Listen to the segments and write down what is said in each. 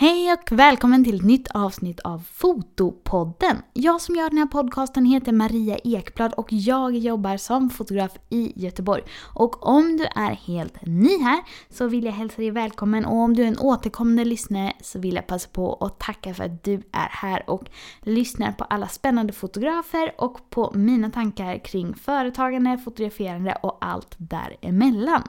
Hej och välkommen till ett nytt avsnitt av Fotopodden. Jag som gör den här podcasten heter Maria Ekblad och jag jobbar som fotograf i Göteborg. Och om du är helt ny här så vill jag hälsa dig välkommen och om du är en återkommande lyssnare så vill jag passa på att tacka för att du är här och lyssnar på alla spännande fotografer och på mina tankar kring företagande, fotograferande och allt däremellan.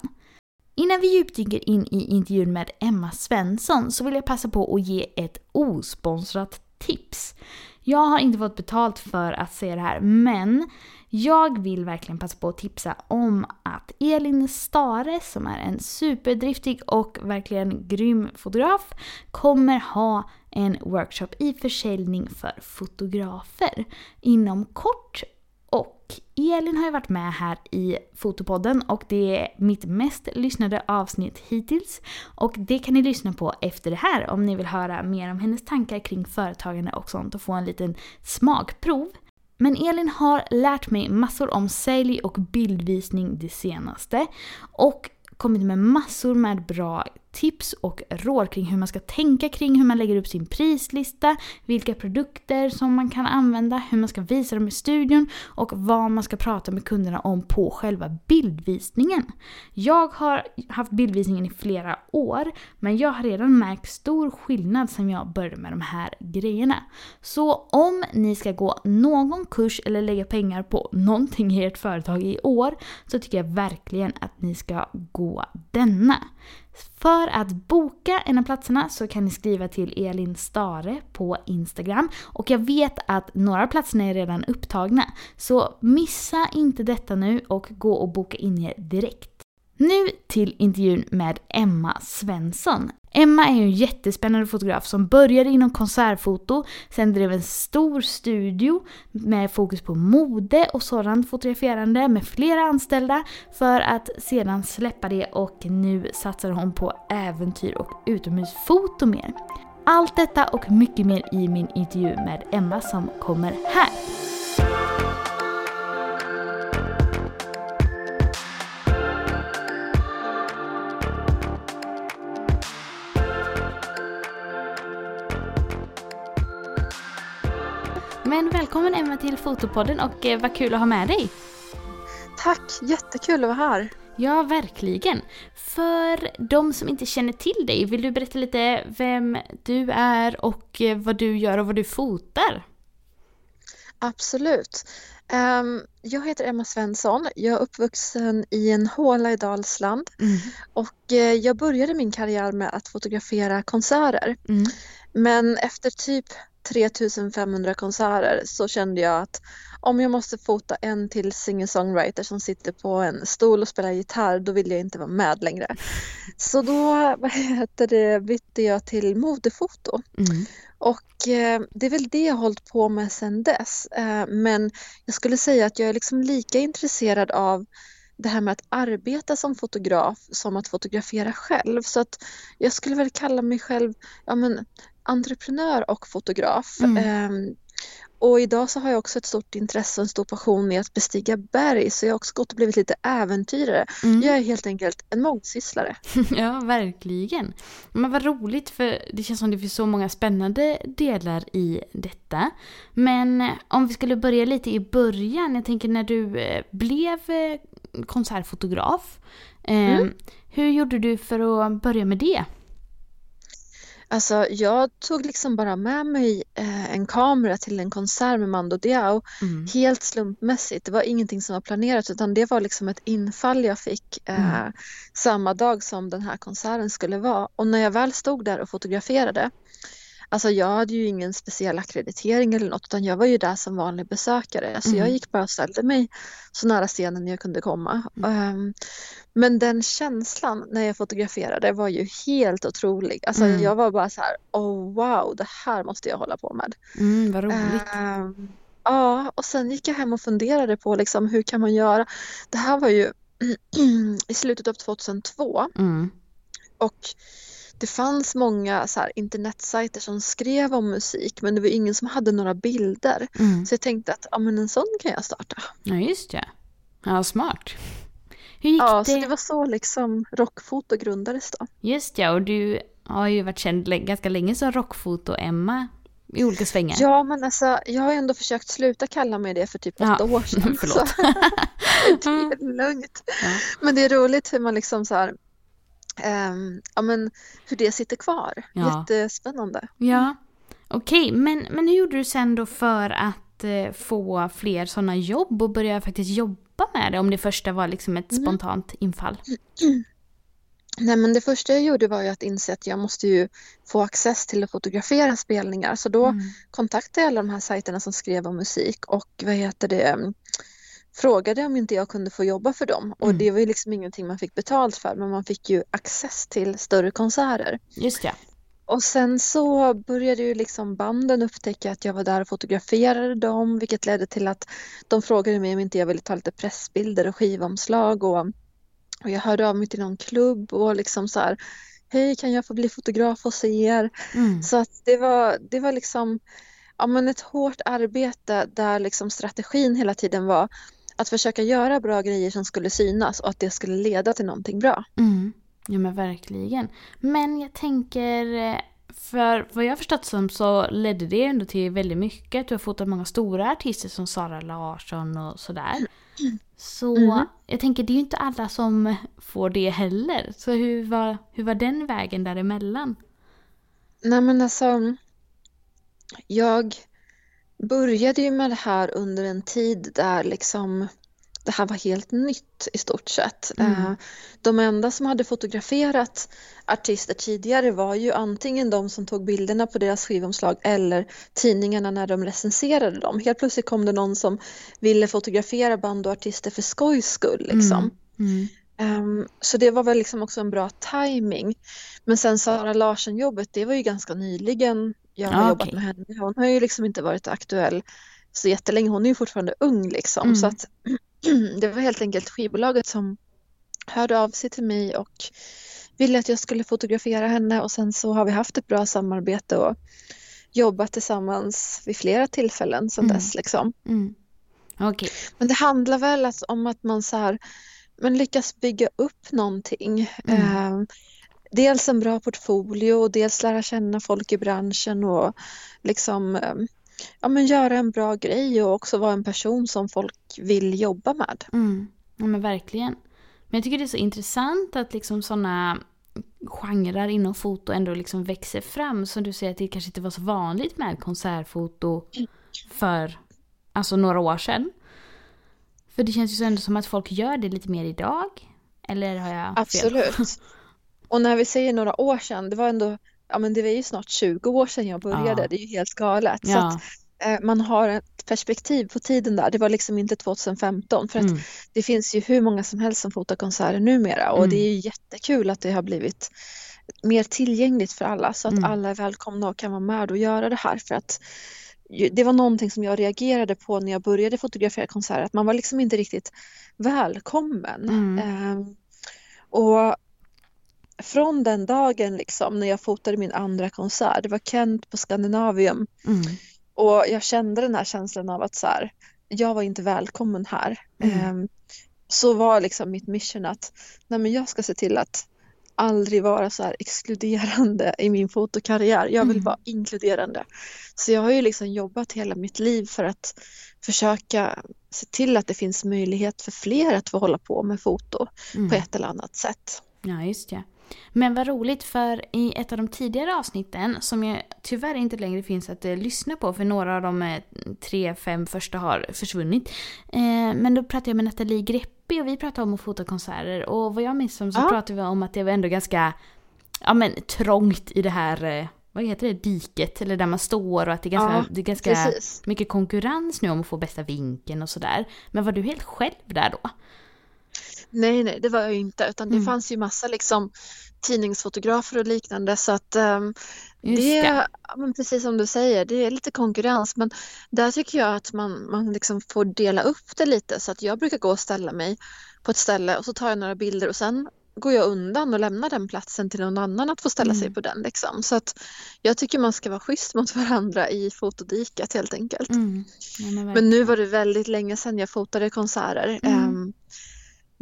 Innan vi djupdyker in i intervjun med Emma Svensson så vill jag passa på att ge ett osponsrat tips. Jag har inte fått betalt för att säga det här men jag vill verkligen passa på att tipsa om att Elin Stare som är en superdriftig och verkligen grym fotograf kommer ha en workshop i försäljning för fotografer inom kort och Elin har ju varit med här i Fotopodden och det är mitt mest lyssnade avsnitt hittills. Och det kan ni lyssna på efter det här om ni vill höra mer om hennes tankar kring företagande och sånt och få en liten smakprov. Men Elin har lärt mig massor om sälj och bildvisning det senaste. Och kommit med massor med bra tips och råd kring hur man ska tänka kring hur man lägger upp sin prislista, vilka produkter som man kan använda, hur man ska visa dem i studion och vad man ska prata med kunderna om på själva bildvisningen. Jag har haft bildvisningen i flera år men jag har redan märkt stor skillnad sedan jag började med de här grejerna. Så om ni ska gå någon kurs eller lägga pengar på någonting i ert företag i år så tycker jag verkligen att ni ska gå denna. För att boka en av platserna så kan ni skriva till Elin Stare på Instagram. Och jag vet att några av platserna är redan upptagna. Så missa inte detta nu och gå och boka in er direkt. Nu till intervjun med Emma Svensson. Emma är en jättespännande fotograf som började inom konsertfoto, sen drev en stor studio med fokus på mode och sådant fotograferande med flera anställda för att sedan släppa det och nu satsar hon på äventyr och utomhusfoto mer. Allt detta och mycket mer i min intervju med Emma som kommer här. Men välkommen Emma till Fotopodden och eh, vad kul att ha med dig. Tack, jättekul att vara här. Ja, verkligen. För de som inte känner till dig, vill du berätta lite vem du är och eh, vad du gör och vad du fotar? Absolut. Um, jag heter Emma Svensson. Jag är uppvuxen i en håla i Dalsland mm. och uh, jag började min karriär med att fotografera konserter. Mm. Men efter typ 3500 konserter så kände jag att om jag måste fota en till singer-songwriter som sitter på en stol och spelar gitarr då vill jag inte vara med längre. Så då vad heter det, bytte jag till modefoto. Mm. Och eh, det är väl det jag har hållit på med sedan dess. Eh, men jag skulle säga att jag är liksom lika intresserad av det här med att arbeta som fotograf som att fotografera själv. Så att jag skulle väl kalla mig själv ja, men, entreprenör och fotograf. Mm. Um, och idag så har jag också ett stort intresse och en stor passion i att bestiga berg så jag har också gått och blivit lite äventyrare. Mm. Jag är helt enkelt en mångsysslare. ja, verkligen. Men vad roligt för det känns som det finns så många spännande delar i detta. Men om vi skulle börja lite i början. Jag tänker när du eh, blev eh, konsertfotograf. Ehm, mm. Hur gjorde du för att börja med det? Alltså jag tog liksom bara med mig eh, en kamera till en konsert med Mando Diao mm. helt slumpmässigt. Det var ingenting som var planerat utan det var liksom ett infall jag fick eh, mm. samma dag som den här konserten skulle vara. Och när jag väl stod där och fotograferade Alltså jag hade ju ingen speciell akkreditering eller något utan jag var ju där som vanlig besökare. Så mm. jag gick bara och ställde mig så nära scenen jag kunde komma. Mm. Um, men den känslan när jag fotograferade var ju helt otrolig. Alltså mm. jag var bara så här, oh wow, det här måste jag hålla på med. Mm, vad roligt. Um, ja, och sen gick jag hem och funderade på liksom hur kan man göra. Det här var ju i slutet av 2002. Mm. Och det fanns många så här, internetsajter som skrev om musik men det var ingen som hade några bilder. Mm. Så jag tänkte att ja, men en sån kan jag starta. Ja just det. Ja smart. Hur gick ja, det? så det var så liksom rockfoto grundades då. Just ja, och du har ju varit känd ganska länge som rockfoto-Emma i olika svängar. Ja, men alltså jag har ändå försökt sluta kalla mig det för typ åtta ja, år sedan. Förlåt. Så, det är lugnt. Ja. Men det är roligt hur man liksom så här, um, ja men hur det sitter kvar. Ja. Jättespännande. Ja, okej, okay. men, men hur gjorde du sen då för att eh, få fler sådana jobb och börja faktiskt jobba med det? Om det första var liksom ett mm. spontant infall. Nej, men det första jag gjorde var ju att inse att jag måste ju få access till att fotografera spelningar. Så då mm. kontaktade jag alla de här sajterna som skrev om musik och vad heter det, frågade om inte jag kunde få jobba för dem. Och mm. det var ju liksom ingenting man fick betalt för men man fick ju access till större konserter. Just det. Och sen så började ju liksom banden upptäcka att jag var där och fotograferade dem vilket ledde till att de frågade mig om inte jag ville ta lite pressbilder och skivomslag och och jag hörde av mig till någon klubb och liksom så här, hej kan jag få bli fotograf hos er? Mm. Så att det var, det var liksom ja, men ett hårt arbete där liksom strategin hela tiden var att försöka göra bra grejer som skulle synas och att det skulle leda till någonting bra. Mm. Ja men verkligen. Men jag tänker, för vad jag förstått som så ledde det ändå till väldigt mycket. Du har fotat många stora artister som Sara Larsson och sådär. Mm. Så mm. jag tänker, det är ju inte alla som får det heller. Så hur var, hur var den vägen däremellan? Nej men alltså, jag började ju med det här under en tid där liksom det här var helt nytt i stort sett. Mm. Eh, de enda som hade fotograferat artister tidigare var ju antingen de som tog bilderna på deras skivomslag eller tidningarna när de recenserade dem. Helt plötsligt kom det någon som ville fotografera band och artister för skojs skull. Liksom. Mm. Mm. Um, så det var väl liksom också en bra timing. Men sen Sara Larsson-jobbet, det var ju ganska nyligen jag har ah, jobbat okay. med henne. Hon har ju liksom inte varit aktuell så jättelänge. Hon är ju fortfarande ung liksom. Mm. Så att det var helt enkelt skivbolaget som hörde av sig till mig och ville att jag skulle fotografera henne och sen så har vi haft ett bra samarbete och jobbat tillsammans vid flera tillfällen sedan mm. dess. Liksom. Mm. Okay. Men det handlar väl om att man så här, men lyckas bygga upp någonting. Mm. Eh, dels en bra portfolio och dels lära känna folk i branschen och liksom eh, ja, men göra en bra grej och också vara en person som folk vill jobba med. Mm. Ja men verkligen. Men jag tycker det är så intressant att liksom sådana genrer inom foto ändå liksom växer fram. Som du säger att det kanske inte var så vanligt med konsertfoto för alltså några år sedan. För det känns ju så ändå som att folk gör det lite mer idag. Eller har jag fel? Absolut. Och när vi säger några år sedan, det var ändå ja men det var ju snart 20 år sedan jag började, ja. det är ju helt galet. Ja. Så att, eh, man har ett perspektiv på tiden där, det var liksom inte 2015 för att mm. det finns ju hur många som helst som fotar konserter numera och mm. det är ju jättekul att det har blivit mer tillgängligt för alla så att mm. alla är välkomna och kan vara med och göra det här för att det var någonting som jag reagerade på när jag började fotografera konserter, att man var liksom inte riktigt välkommen. Um, och från den dagen liksom när jag fotade min andra konsert, det var Kent på Scandinavium mm. och jag kände den här känslan av att så här, jag var inte välkommen här. Mm. Um, så var liksom mitt mission att nej men jag ska se till att aldrig vara så här exkluderande i min fotokarriär. Jag vill mm. vara inkluderande. Så jag har ju liksom jobbat hela mitt liv för att försöka se till att det finns möjlighet för fler att få hålla på med foto mm. på ett eller annat sätt. Ja, just det. Men vad roligt för i ett av de tidigare avsnitten som jag tyvärr inte längre finns att eh, lyssna på för några av de eh, tre, fem första har försvunnit. Eh, men då pratade jag med Nathalie Greppi och vi pratade om att fota konserter och vad jag minns som så ja. pratade vi om att det var ändå ganska ja, men, trångt i det här eh, vad heter det, diket eller där man står och att det är ganska, ja, det är ganska mycket konkurrens nu om att få bästa vinkeln och sådär. Men var du helt själv där då? Nej, nej, det var jag inte, utan det mm. fanns ju massa liksom tidningsfotografer och liknande så att um, det, det. Men precis som du säger, det är lite konkurrens men där tycker jag att man, man liksom får dela upp det lite så att jag brukar gå och ställa mig på ett ställe och så tar jag några bilder och sen går jag undan och lämnar den platsen till någon annan att få ställa mm. sig på den. Liksom. Så att jag tycker man ska vara schysst mot varandra i fotodiket helt enkelt. Mm. Ja, men, men, nu var det väldigt länge sedan jag fotade konserter. Um,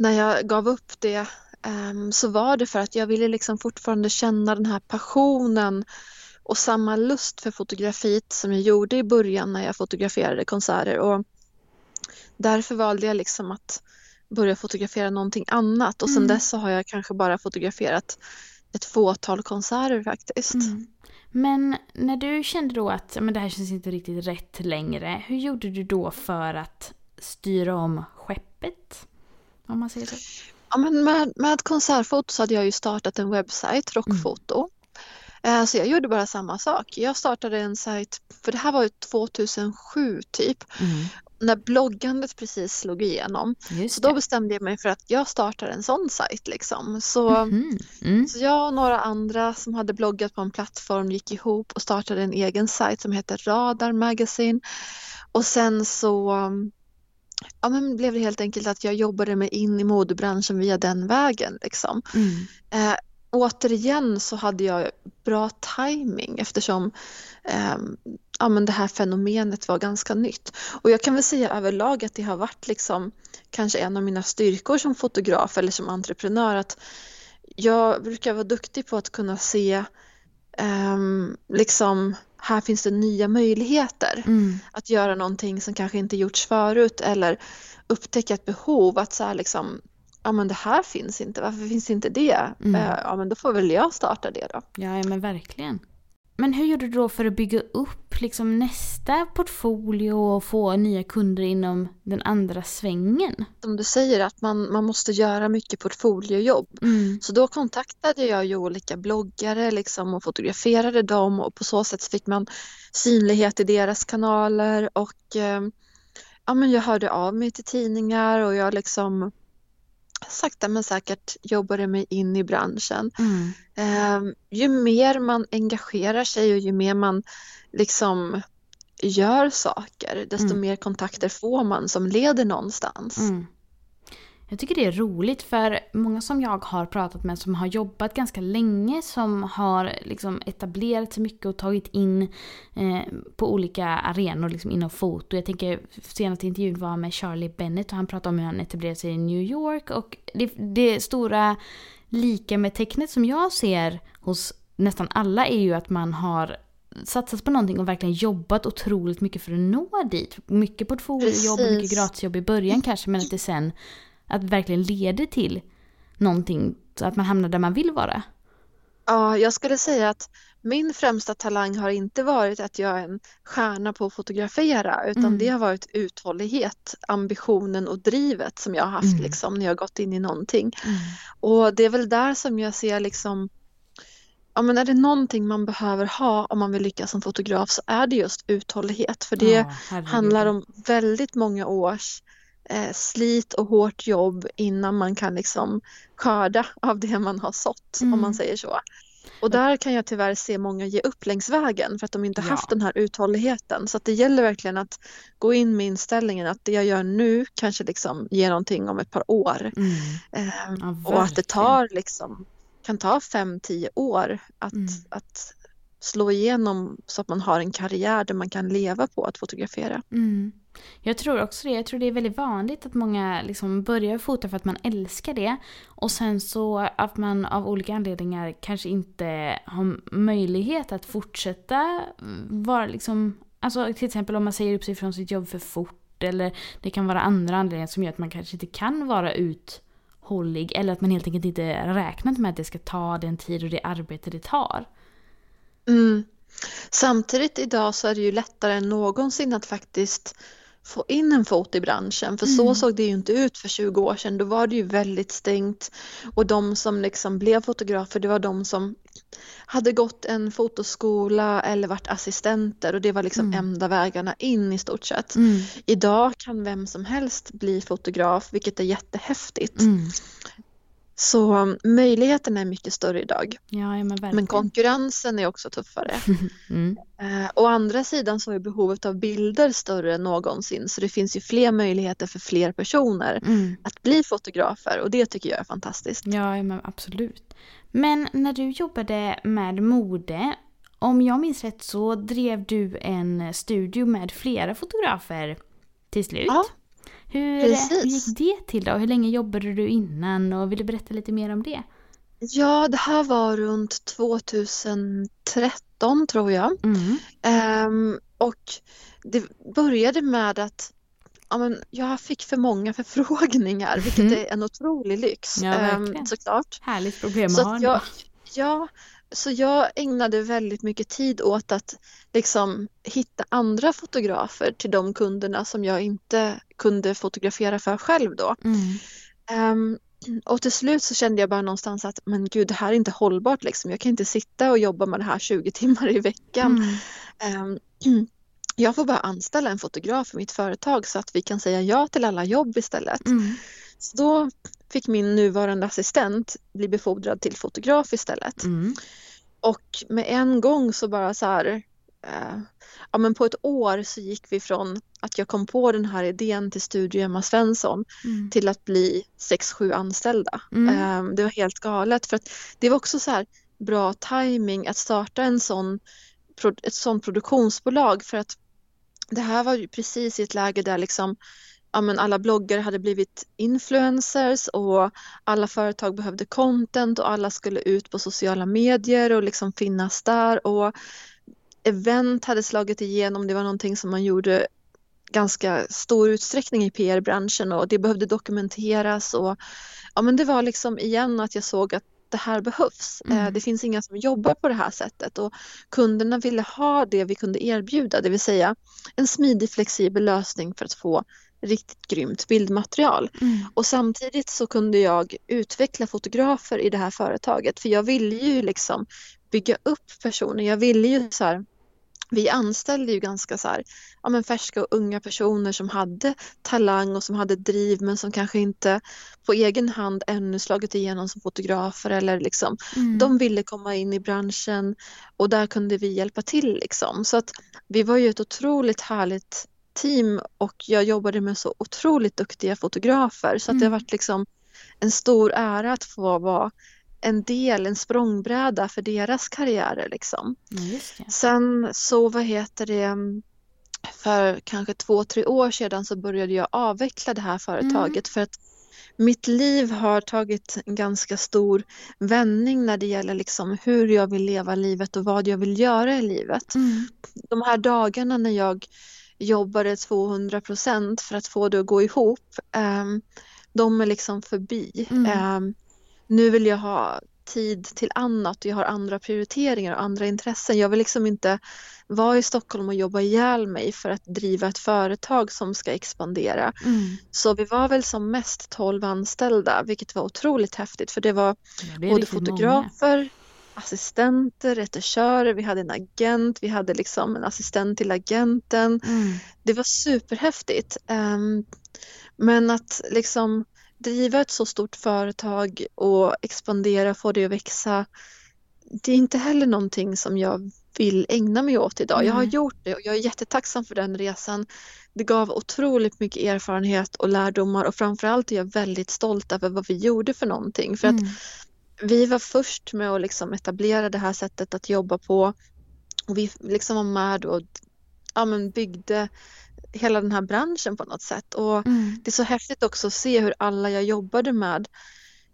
när jag gav upp det um, så var det för att jag ville liksom fortfarande känna den här passionen och samma lust för fotografiet som jag gjorde i början när jag fotograferade konserter. Och därför valde jag liksom att börja fotografera någonting annat och mm. sen dess så har jag kanske bara fotograferat ett fåtal konserter faktiskt. Mm. Men när du kände då att men det här känns inte riktigt rätt längre, hur gjorde du då för att styra om skeppet? Om man säger så. Ja, men med, med konsertfoto så hade jag ju startat en webbsajt, Rockfoto. Mm. Så jag gjorde bara samma sak. Jag startade en sajt, för det här var ju 2007 typ. Mm när bloggandet precis slog igenom. så då bestämde jag mig för att jag startar en sån sajt. Liksom. Så, mm mm. så jag och några andra som hade bloggat på en plattform gick ihop och startade en egen sajt som heter Radar Magazine. Och sen så ja, men blev det helt enkelt att jag jobbade mig in i modebranschen via den vägen. Liksom. Mm. Eh, återigen så hade jag bra timing eftersom eh, ja, men det här fenomenet var ganska nytt. Och jag kan väl säga överlag att det har varit liksom kanske en av mina styrkor som fotograf eller som entreprenör att jag brukar vara duktig på att kunna se um, liksom här finns det nya möjligheter mm. att göra någonting som kanske inte gjorts förut eller upptäcka ett behov att så liksom ja men det här finns inte, varför finns inte det? Mm. Uh, ja men då får väl jag starta det då. Ja men verkligen. Men hur gjorde du då för att bygga upp liksom nästa portfolio och få nya kunder inom den andra svängen? Som du säger att man, man måste göra mycket portfoliojobb. Mm. Så då kontaktade jag ju olika bloggare liksom och fotograferade dem och på så sätt fick man synlighet i deras kanaler och eh, ja, men jag hörde av mig till tidningar och jag liksom sakta men säkert jobbade mig in i branschen. Mm. Eh, ju mer man engagerar sig och ju mer man liksom gör saker, desto mm. mer kontakter får man som leder någonstans. Mm. Jag tycker det är roligt för många som jag har pratat med som har jobbat ganska länge som har liksom etablerat sig mycket och tagit in eh, på olika arenor liksom inom foto. Jag tänker senaste intervjun var med Charlie Bennett och han pratade om hur han etablerade sig i New York och det, det stora lika med tecknet som jag ser hos nästan alla är ju att man har satsat på någonting och verkligen jobbat otroligt mycket för att nå dit. Mycket portfoliojobb mycket gratisjobb i början kanske men att det sen att det verkligen leder till någonting så att man hamnar där man vill vara. Ja, jag skulle säga att min främsta talang har inte varit att jag är en stjärna på att fotografera utan mm. det har varit uthållighet, ambitionen och drivet som jag har haft mm. liksom, när jag gått in i någonting. Mm. Och det är väl där som jag ser liksom Ja, men är det någonting man behöver ha om man vill lyckas som fotograf så är det just uthållighet för det ja, handlar om väldigt många års eh, slit och hårt jobb innan man kan liksom skörda av det man har sått mm. om man mm. säger så. Och där kan jag tyvärr se många ge upp längs vägen för att de inte ja. haft den här uthålligheten. Så det gäller verkligen att gå in med inställningen att det jag gör nu kanske liksom ger någonting om ett par år. Mm. Eh, ja, och att det tar liksom, kan ta 5-10 år att, mm. att slå igenom så att man har en karriär där man kan leva på att fotografera. Mm. Jag tror också det. Jag tror det är väldigt vanligt att många liksom börjar fota för att man älskar det. Och sen så att man av olika anledningar kanske inte har möjlighet att fortsätta vara liksom... Alltså till exempel om man säger upp sig från sitt jobb för fort. Eller det kan vara andra anledningar som gör att man kanske inte kan vara uthållig. Eller att man helt enkelt inte räknat med att det ska ta den tid och det arbete det tar. Mm. Samtidigt idag så är det ju lättare än någonsin att faktiskt få in en fot i branschen för mm. så såg det ju inte ut för 20 år sedan. Då var det ju väldigt stängt och de som liksom blev fotografer det var de som hade gått en fotoskola eller varit assistenter och det var liksom mm. enda vägarna in i stort sett. Mm. Idag kan vem som helst bli fotograf vilket är jättehäftigt. Mm. Så um, möjligheterna är mycket större idag. Ja, men, men, konkurrensen är också tuffare. mm. eh, å andra sidan så är behovet av bilder större än någonsin så det finns ju fler möjligheter för fler personer mm. att bli fotografer och det tycker jag är fantastiskt. Ja, men absolut. Men när du jobbade med mode, om jag minns rätt så drev du en studio med flera fotografer till slut. Ja. Hur, hur gick det till då? Hur länge jobbade du innan och vill du berätta lite mer om det? Ja, det här var runt 2013 tror jag. Mm. Um, och det började med att ja, men jag fick för många förfrågningar, vilket mm. är en otrolig lyx ja, um, såklart. Härligt problem att ha. Jag, ja, så jag ägnade väldigt mycket tid åt att liksom hitta andra fotografer till de kunderna som jag inte kunde fotografera för själv då. Mm. Um, och till slut så kände jag bara någonstans att men gud det här är inte hållbart liksom. Jag kan inte sitta och jobba med det här 20 timmar i veckan. Mm. Um, jag får bara anställa en fotograf för mitt företag så att vi kan säga ja till alla jobb istället. Mm. Så då fick min nuvarande assistent bli befordrad till fotograf istället. Mm. Och med en gång så bara så här, eh, ja men på ett år så gick vi från att jag kom på den här idén till Studio Emma Svensson mm. till att bli sex sju anställda. Mm. Eh, det var helt galet för att det var också så här bra timing att starta en sån, ett sånt produktionsbolag för att det här var ju precis i ett läge där liksom ja, men alla bloggare hade blivit influencers och alla företag behövde content och alla skulle ut på sociala medier och liksom finnas där och event hade slagit igenom. Det var någonting som man gjorde ganska stor utsträckning i PR-branschen och det behövde dokumenteras och ja men det var liksom igen att jag såg att det här behövs. Eh, mm. Det finns inga som jobbar på det här sättet och kunderna ville ha det vi kunde erbjuda, det vill säga en smidig flexibel lösning för att få riktigt grymt bildmaterial. Mm. Och samtidigt så kunde jag utveckla fotografer i det här företaget för jag ville ju liksom bygga upp personer. Jag ville ju så här, vi anställde ju ganska så här, ja, men färska och unga personer som hade talang och som hade driv men som kanske inte på egen hand ännu slagit igenom som fotografer eller liksom mm. de ville komma in i branschen och där kunde vi hjälpa till liksom. Så att vi var ju ett otroligt härligt team och jag jobbade med så otroligt duktiga fotografer så att det har mm. varit liksom en stor ära att få vara en del, en språngbräda för deras karriärer liksom. Sen så, vad heter det, för kanske två, tre år sedan så började jag avveckla det här företaget mm. för att mitt liv har tagit en ganska stor vändning när det gäller liksom hur jag vill leva livet och vad jag vill göra i livet. Mm. De här dagarna när jag jobbade 200 procent för att få det att gå ihop. Um, de är liksom förbi. Mm. Um, nu vill jag ha tid till annat och jag har andra prioriteringar och andra intressen. Jag vill liksom inte vara i Stockholm och jobba ihjäl mig för att driva ett företag som ska expandera. Mm. Så vi var väl som mest 12 anställda vilket var otroligt häftigt för det var det både fotografer, många assistenter, retuschörer, vi hade en agent, vi hade liksom en assistent till agenten. Mm. Det var superhäftigt. Um, men att liksom driva ett så stort företag och expandera, få det att växa, det är inte heller någonting som jag vill ägna mig åt idag. Jag har gjort det och jag är jättetacksam för den resan. Det gav otroligt mycket erfarenhet och lärdomar och framförallt är jag väldigt stolt över vad vi gjorde för någonting. För mm. att vi var först med att liksom etablera det här sättet att jobba på och vi liksom var med och ja, men byggde hela den här branschen på något sätt. Och mm. Det är så häftigt också att se hur alla jag jobbade med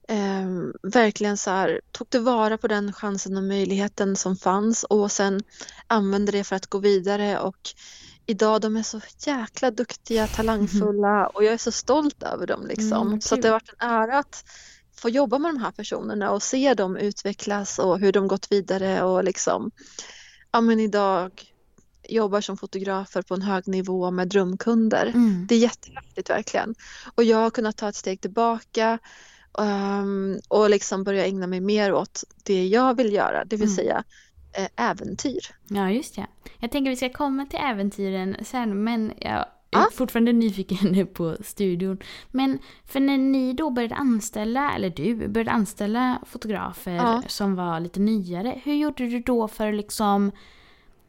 eh, verkligen så här, tog tillvara på den chansen och möjligheten som fanns och sen använde det för att gå vidare och idag de är så jäkla duktiga, talangfulla mm. och jag är så stolt över dem liksom. Mm, så det har varit en ära att få jobba med de här personerna och se dem utvecklas och hur de gått vidare och liksom ja men idag jobbar som fotografer på en hög nivå med drömkunder. Mm. Det är jättehäftigt verkligen. Och jag har kunnat ta ett steg tillbaka um, och liksom börja ägna mig mer åt det jag vill göra, det vill mm. säga eh, äventyr. Ja, just det. Jag tänker vi ska komma till äventyren sen, men jag jag är fortfarande nyfiken på studion. Men för när ni då började anställa, eller du började anställa fotografer ja. som var lite nyare. Hur gjorde du då för att liksom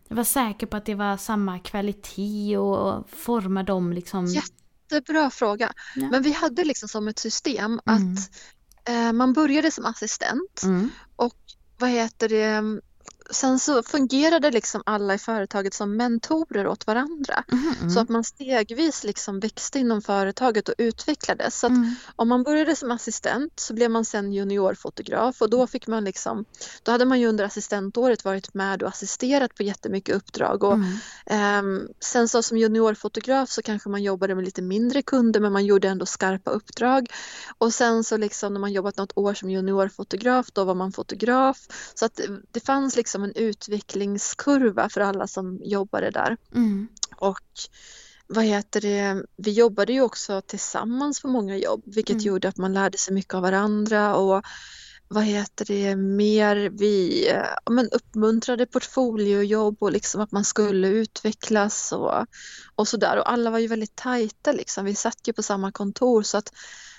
vara säker på att det var samma kvalitet och forma dem liksom? Jättebra fråga. Ja. Men vi hade liksom som ett system att mm. eh, man började som assistent mm. och vad heter det sen så fungerade liksom alla i företaget som mentorer åt varandra. Mm. Så att man stegvis liksom växte inom företaget och utvecklades. Så mm. om man började som assistent så blev man sen juniorfotograf och då fick man liksom, då hade man ju under assistentåret varit med och assisterat på jättemycket uppdrag och mm. eh, sen så som juniorfotograf så kanske man jobbade med lite mindre kunder men man gjorde ändå skarpa uppdrag och sen så liksom när man jobbat något år som juniorfotograf då var man fotograf så att det fanns liksom en utvecklingskurva för alla som jobbade där. Mm. Och vad heter det, vi jobbade ju också tillsammans på många jobb vilket mm. gjorde att man lärde sig mycket av varandra och vad heter det mer, vi ja, men uppmuntrade portfoliojobb och liksom att man skulle utvecklas och, och sådär och alla var ju väldigt tajta liksom, vi satt ju på samma kontor så att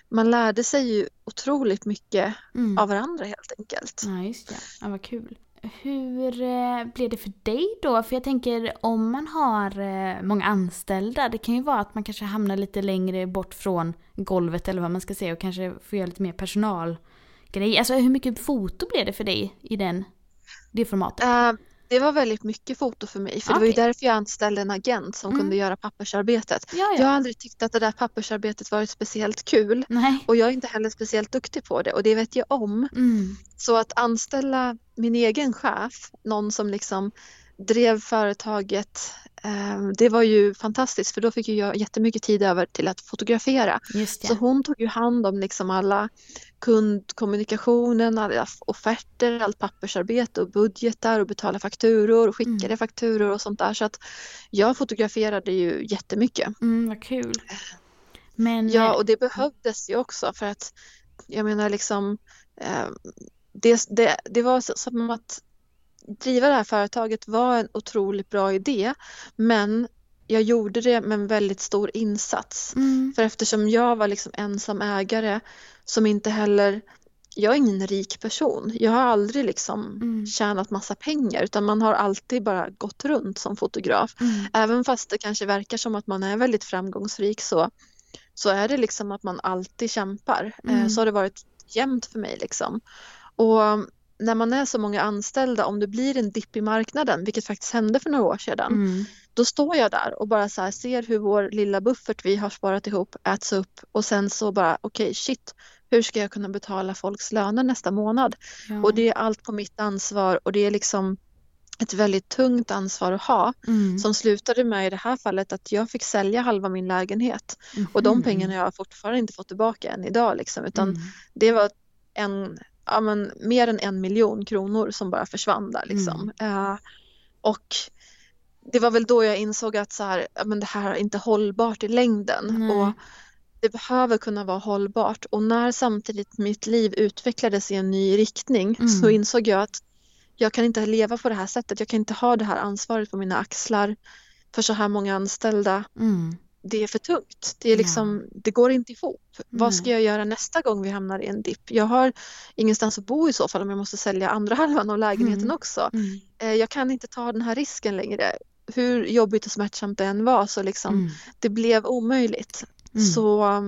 man lärde sig ju otroligt mycket mm. av varandra helt enkelt. Ja, just det. Ja, vad kul. Hur eh, blev det för dig då? För jag tänker om man har eh, många anställda, det kan ju vara att man kanske hamnar lite längre bort från golvet eller vad man ska säga och kanske får göra lite mer personalgrej. Alltså hur mycket foto blev det för dig i den, det formatet? Uh, det var väldigt mycket foto för mig för okay. det var ju därför jag anställde en agent som mm. kunde göra pappersarbetet. Ja, ja. Jag har aldrig tyckt att det där pappersarbetet varit speciellt kul Nej. och jag är inte heller speciellt duktig på det och det vet jag om. Mm. Så att anställa min egen chef, någon som liksom drev företaget Ehm, det var ju fantastiskt för då fick jag jättemycket tid över till att fotografera. Så hon tog ju hand om liksom alla kundkommunikationen, alla offerter, allt pappersarbete och budgetar och betala fakturor och skickade mm. fakturor och sånt där. Så att jag fotograferade ju jättemycket. Mm, vad kul. Men... Ja, och det behövdes ju också för att jag menar liksom eh, det, det, det var som att driva det här företaget var en otroligt bra idé men jag gjorde det med en väldigt stor insats. Mm. För eftersom jag var liksom ensam ägare som inte heller jag är ingen rik person. Jag har aldrig liksom mm. tjänat massa pengar utan man har alltid bara gått runt som fotograf. Mm. Även fast det kanske verkar som att man är väldigt framgångsrik så, så är det liksom att man alltid kämpar. Eh, mm. Så har det varit jämnt för mig liksom. Och när man är så många anställda, om det blir en dipp i marknaden, vilket faktiskt hände för några år sedan, mm. då står jag där och bara så här, ser hur vår lilla buffert vi har sparat ihop äts upp och sen så bara okej okay, shit, hur ska jag kunna betala folks löner nästa månad? Ja. Och det är allt på mitt ansvar och det är liksom ett väldigt tungt ansvar att ha mm. som slutade med i det här fallet att jag fick sälja halva min lägenhet mm. och de pengarna jag har fortfarande inte fått tillbaka än idag liksom, utan mm. det var en ja, men, mer än en miljon kronor som bara försvann där liksom. Mm. Uh, och det var väl då jag insåg att så här, ja, men det här är inte hållbart i längden. Och det behöver kunna vara hållbart och när samtidigt mitt liv utvecklades i en ny riktning mm. så insåg jag att jag kan inte leva på det här sättet. Jag kan inte ha det här ansvaret på mina axlar för så här många anställda. Mm det är för tungt. Det, är liksom, ja. det går inte ihop. Mm. Vad ska jag göra nästa gång vi hamnar i en dipp? Jag har ingenstans att bo i så fall om jag måste sälja andra halvan av lägenheten mm. också. Mm. Eh, jag kan inte ta den här risken längre. Hur jobbigt och smärtsamt det än var så liksom, mm. det blev omöjligt. Mm. Så,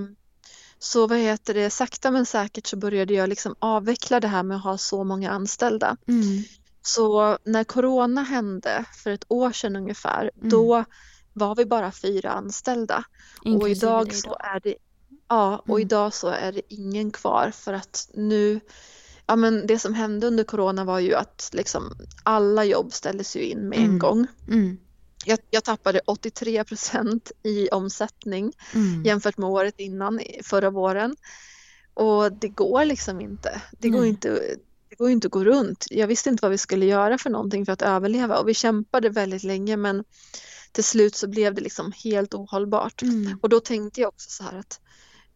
så vad heter det, sakta men säkert så började jag liksom avveckla det här med att ha så många anställda. Mm. Så när corona hände för ett år sedan ungefär, då var vi bara fyra anställda. Inklusive och idag så är det Ja, och mm. idag så är det ingen kvar för att nu Ja men det som hände under corona var ju att liksom alla jobb ställdes ju in med mm. en gång. Mm. Jag, jag, tappade 83 procent i omsättning mm. jämfört med året innan, förra våren. Och det går liksom inte. Det går inte går inte att gå runt. Jag visste inte vad vi skulle göra för någonting för att överleva och vi kämpade väldigt länge men till slut så blev det liksom helt ohållbart. Mm. Och då tänkte jag också så här att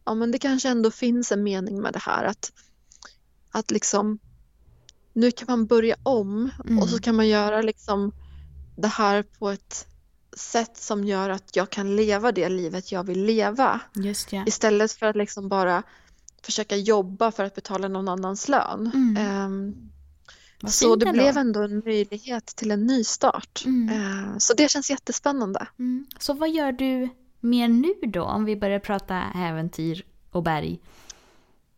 ja men det kanske ändå finns en mening med det här att, att liksom nu kan man börja om mm. och så kan man göra liksom det här på ett sätt som gör att jag kan leva det livet jag vill leva. Istället för att liksom bara försöka jobba för att betala någon annans lön. Mm. Um, så det blev ändå en möjlighet till en ny start. Mm. Eh, så det känns jättespännande. Mm. Så vad gör du mer nu då om vi börjar prata äventyr och berg?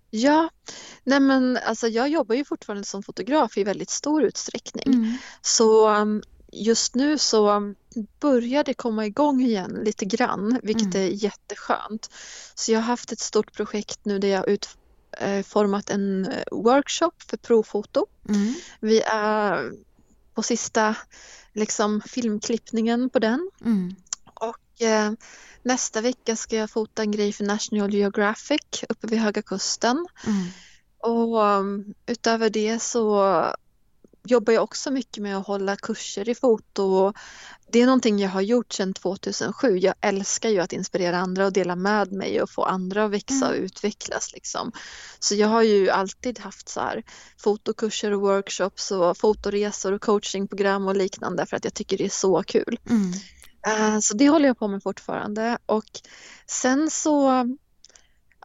Ja, nej men alltså jag jobbar ju fortfarande som fotograf i väldigt stor utsträckning. Mm. Så um, just nu så börjar det komma igång igen lite grann, vilket mm. är jätteskönt. Så jag har haft ett stort projekt nu där jag utformat en eh, workshop för provfoto. Mm. Vi är på sista liksom, filmklippningen på den. Mm. Och eh, nästa vecka ska jag fota en grej för National Geographic uppe vid Höga Kusten. Mm. Och um, utöver det så jobbar jag också mycket med att hålla kurser i foto. Det är någonting jag har gjort sedan 2007. Jag älskar ju att inspirera andra och dela med mig och få andra att växa mm. och utvecklas. Liksom. Så jag har ju alltid haft så här fotokurser och workshops och fotoresor och coachingprogram och liknande för att jag tycker det är så kul. Mm. Uh, så det håller jag på med fortfarande och sen så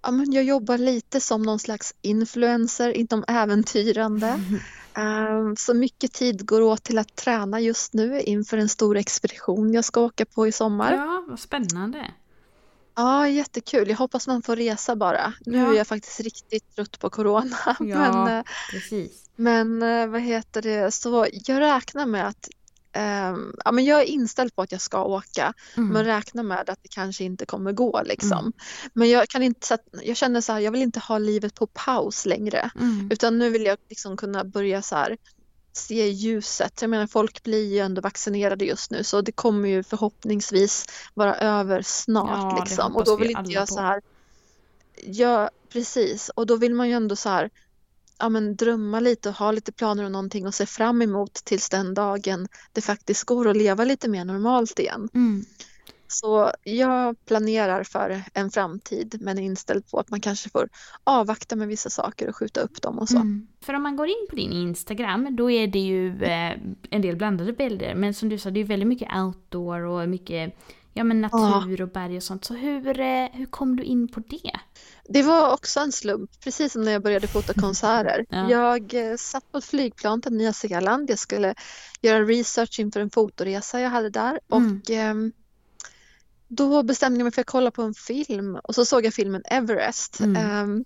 ja, men jag jobbar lite som någon slags influencer inom äventyrande. Ehm, så mycket tid går åt till att träna just nu inför en stor expedition jag ska åka på i sommar. Ja, vad spännande. Ja, jättekul. Jag hoppas man får resa bara. Nu ja. är jag faktiskt riktigt trött på corona. Ja, men, eh, precis. Men eh, vad heter det, så jag räknar med att Um, ja, men jag är inställd på att jag ska åka mm. men räknar med att det kanske inte kommer gå. Liksom. Mm. Men jag, kan inte, jag känner så här, jag vill inte ha livet på paus längre mm. utan nu vill jag liksom kunna börja så här, se ljuset. Jag menar folk blir ju ändå vaccinerade just nu så det kommer ju förhoppningsvis vara över snart. Ja, liksom. Och då vill inte jag på. så här, ja precis och då vill man ju ändå så här ja, men drömma lite och ha lite planer och någonting och se fram emot tills den dagen det faktiskt går att leva lite mer normalt igen. Mm. Så jag planerar för en framtid men är inställd på att man kanske får avvakta med vissa saker och skjuta upp dem och så. Mm. För om man går in på din Instagram då är det ju eh, en del blandade bilder men som du sa det är väldigt mycket outdoor och mycket ja, men natur och berg och sånt. Så hur, eh, hur kom du in på det? Det var också en slump, precis som när jag började fota konserter. Ja. Jag eh, satt på ett flygplan till Nya Zeeland. Jag skulle göra research inför en fotoresa jag hade där. Mm. Och eh, då bestämde jag mig för att kolla på en film och så såg jag filmen Everest. Mm. Eh,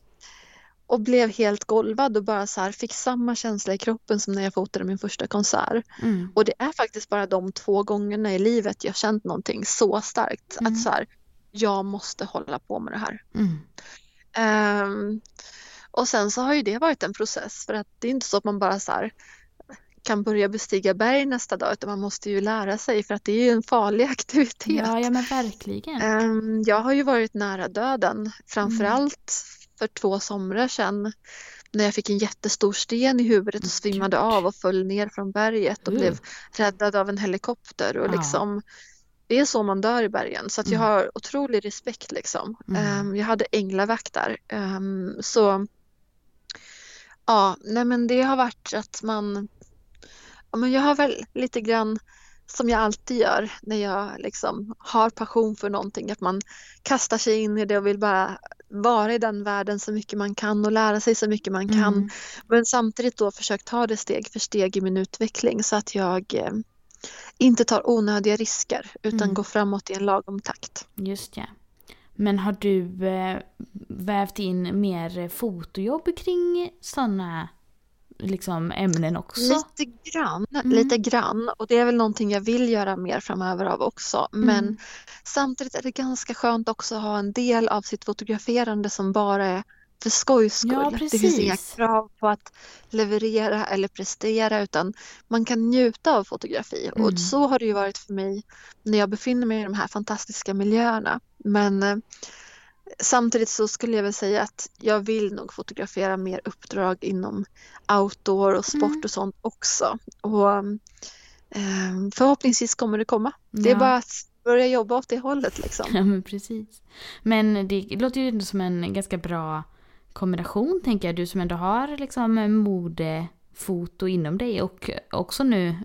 och blev helt golvad och bara så här, fick samma känsla i kroppen som när jag fotade min första konsert. Mm. Och det är faktiskt bara de två gångerna i livet jag känt någonting så starkt. Mm. Att så här, jag måste hålla på med det här. Mm. Um, och sen så har ju det varit en process för att det är inte så att man bara så här, kan börja bestiga berg nästa dag utan man måste ju lära sig för att det är ju en farlig aktivitet. Ja, ja men verkligen. Um, jag har ju varit nära döden framförallt. För två somrar sedan när jag fick en jättestor sten i huvudet och svimmade av och föll ner från berget och uh. blev räddad av en helikopter och liksom det är så man dör i bergen så att jag mm. har otrolig respekt liksom. Mm. Um, jag hade änglavakt där. Um, så ja, nej men det har varit att man, ja men jag har väl lite grann som jag alltid gör när jag liksom har passion för någonting, att man kastar sig in i det och vill bara vara i den världen så mycket man kan och lära sig så mycket man kan. Mm. Men samtidigt då försökt ta det steg för steg i min utveckling så att jag eh, inte tar onödiga risker utan mm. går framåt i en lagom takt. Just ja. Men har du eh, vävt in mer fotojobb kring sådana liksom, ämnen också? Lite grann, mm. lite grann. Och det är väl någonting jag vill göra mer framöver av också. Men mm. samtidigt är det ganska skönt också att ha en del av sitt fotograferande som bara är för skojs skull. Ja, det finns inga krav på att leverera eller prestera utan man kan njuta av fotografi. Mm. Och så har det ju varit för mig när jag befinner mig i de här fantastiska miljöerna. Men eh, samtidigt så skulle jag väl säga att jag vill nog fotografera mer uppdrag inom outdoor och sport mm. och sånt också. Och eh, förhoppningsvis kommer det komma. Ja. Det är bara att börja jobba åt det hållet liksom. Ja men precis. Men det låter ju som en ganska bra kombination tänker jag. Du som ändå har liksom modefoto inom dig och också nu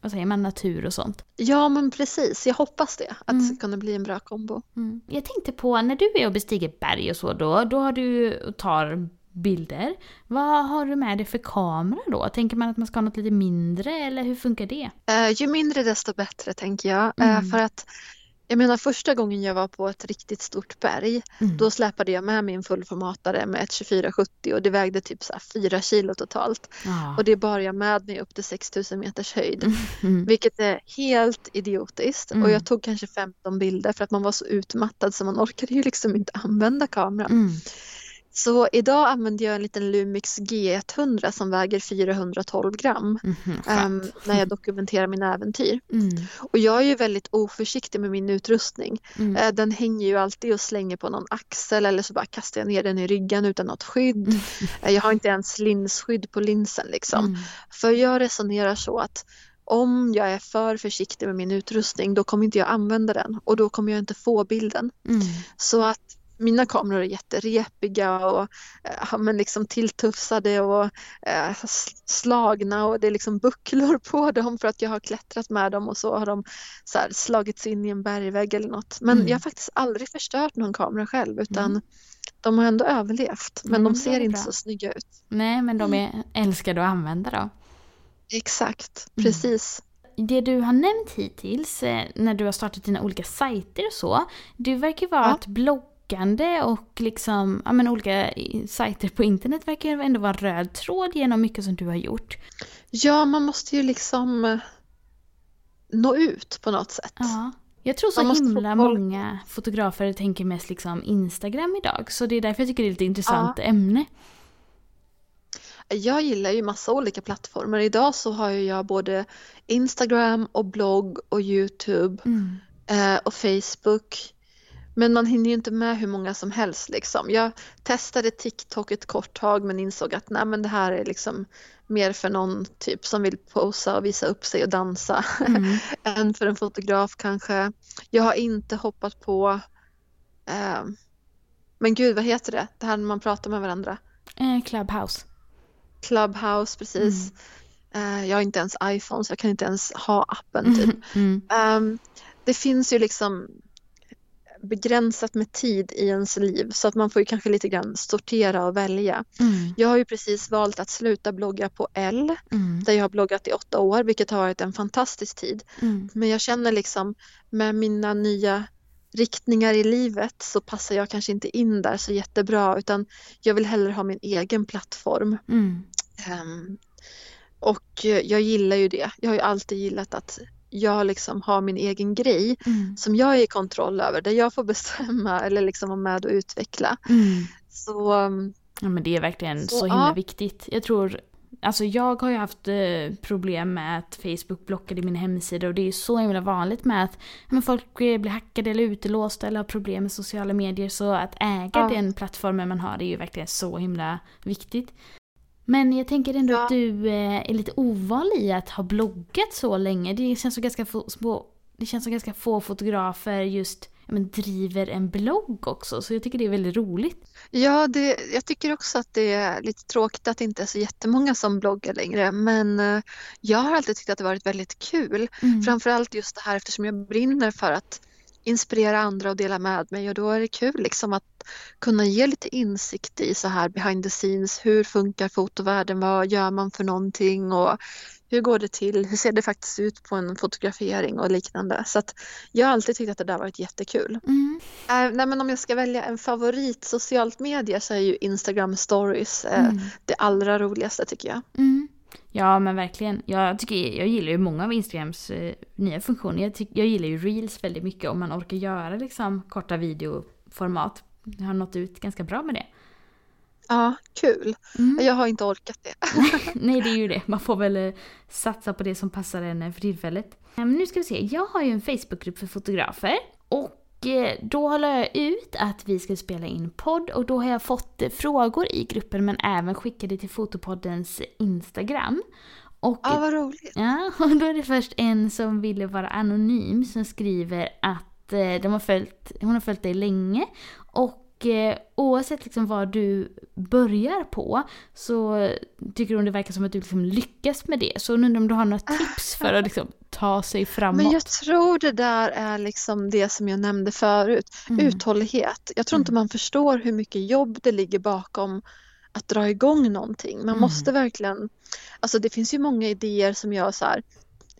vad säger man, natur och sånt. Ja men precis, jag hoppas det. Att mm. det ska kunna bli en bra kombo. Mm. Jag tänkte på när du är och bestiger berg och så då, då har du tar bilder. Vad har du med dig för kamera då? Tänker man att man ska ha något lite mindre eller hur funkar det? Uh, ju mindre desto bättre tänker jag. Uh, för att jag menar första gången jag var på ett riktigt stort berg mm. då släpade jag med min fullformatare med ett 2470 och det vägde typ så 4 kilo totalt. Ah. Och det bar jag med mig upp till 6000 meters höjd. Mm. Vilket är helt idiotiskt mm. och jag tog kanske 15 bilder för att man var så utmattad så man orkade ju liksom inte använda kameran. Så idag använder jag en liten Lumix G100 som väger 412 gram mm, um, när jag dokumenterar mina äventyr. Mm. Och jag är ju väldigt oförsiktig med min utrustning. Mm. Uh, den hänger ju alltid och slänger på någon axel eller så bara kastar jag ner den i ryggen utan något skydd. Uh, jag har inte ens linsskydd på linsen liksom. Mm. För jag resonerar så att om jag är för försiktig med min utrustning då kommer inte jag använda den och då kommer jag inte få bilden. Mm. Så att mina kameror är jätterepiga och äh, men liksom tilltufsade och äh, slagna och det är liksom bucklor på dem för att jag har klättrat med dem och så har de så här, slagits in i en bergvägg eller något. Men mm. jag har faktiskt aldrig förstört någon kamera själv utan mm. de har ändå överlevt men mm, de ser inte så snygga ut. Nej men de är älskade att använda då. Exakt, mm. precis det du har nämnt hittills eh, när du har startat dina olika sajter och så, det verkar vara ja. att blogga bloggande och liksom, ja, men olika sajter på internet verkar ändå vara en röd tråd genom mycket som du har gjort. Ja, man måste ju liksom eh, nå ut på något sätt. Ja. Jag tror så himla få... många fotografer tänker mest liksom Instagram idag, så det är därför jag tycker det är ett intressant ja. ämne. Jag gillar ju massa olika plattformar. Idag så har jag både Instagram och blogg och Youtube mm. eh, och Facebook. Men man hinner ju inte med hur många som helst liksom. Jag testade TikTok ett kort tag men insåg att nej men det här är liksom mer för någon typ som vill posa och visa upp sig och dansa mm. än för en fotograf kanske. Jag har inte hoppat på eh, men gud vad heter det? Det här när man pratar med varandra. Eh, Clubhouse. Clubhouse precis. Mm. Eh, jag har inte ens iPhone så jag kan inte ens ha appen typ. Mm. Um, det finns ju liksom begränsat med tid i ens liv så att man får ju kanske lite grann sortera och välja. Mm. Jag har ju precis valt att sluta blogga på L mm. där jag har bloggat i åtta år vilket har varit en fantastisk tid. Mm. Men jag känner liksom med mina nya riktningar i livet så passar jag kanske inte in där så jättebra utan jag vill hellre ha min egen plattform. Um, och jag gillar ju det. Jag har ju alltid gillat att jag liksom har min egen grej mm. som jag är i kontroll över, där jag får bestämma eller liksom vara med och utveckla. Mm. Så, ja, men det är verkligen så, så himla ja. viktigt. Jag tror Alltså jag har ju haft eh, problem med att Facebook blockade min hemsida och det är så himla vanligt med att men folk eh, blir hackade eller utelåsta eller har problem med sociala medier så att äga ja. den plattformen man har är ju verkligen så himla viktigt. Men jag tänker ändå ja. att du eh, är lite ovanlig i att ha bloggat så länge. Det känns som ganska få, det känns som ganska få fotografer just men, driver en blogg också. Så jag tycker det är väldigt roligt. Ja, det, jag tycker också att det är lite tråkigt att det inte är så jättemånga som bloggar längre. Men eh, jag har alltid tyckt att det varit väldigt kul. Mm. Framförallt just det här eftersom jag brinner för att inspirera andra och dela med mig och då är det kul liksom att kunna ge lite insikt i så här behind the scenes. Hur funkar fotovärlden? Vad gör man för någonting? Och hur går det till? Hur ser det faktiskt ut på en fotografering och liknande? Så att jag har alltid tyckt att det där varit jättekul. Mm. Äh, nej, men om jag ska välja en favorit socialt media så är ju Instagram stories äh, mm. det allra roligaste tycker jag. Mm. Ja men verkligen. Jag, tycker, jag gillar ju många av Instagrams eh, nya funktioner. Jag, tyck, jag gillar ju reels väldigt mycket om man orkar göra liksom korta videoformat. Jag har nått ut ganska bra med det. Ja, kul. Mm. Jag har inte orkat det. Nej, det är ju det. Man får väl eh, satsa på det som passar en eh, för tillfället. Men nu ska vi se. Jag har ju en Facebookgrupp för fotografer. Och då håller jag ut att vi ska spela in podd och då har jag fått frågor i gruppen men även skickade till Fotopoddens Instagram. Och, ja, vad roligt. Ja, och då är det först en som ville vara anonym som skriver att eh, de har följt, hon har följt dig länge och och eh, oavsett liksom vad du börjar på så tycker hon det verkar som att du liksom lyckas med det. Så hon undrar om du har några tips för att liksom ta sig framåt? Men jag tror det där är liksom det som jag nämnde förut, mm. uthållighet. Jag tror inte mm. man förstår hur mycket jobb det ligger bakom att dra igång någonting. Man mm. måste verkligen, alltså det finns ju många idéer som jag så här,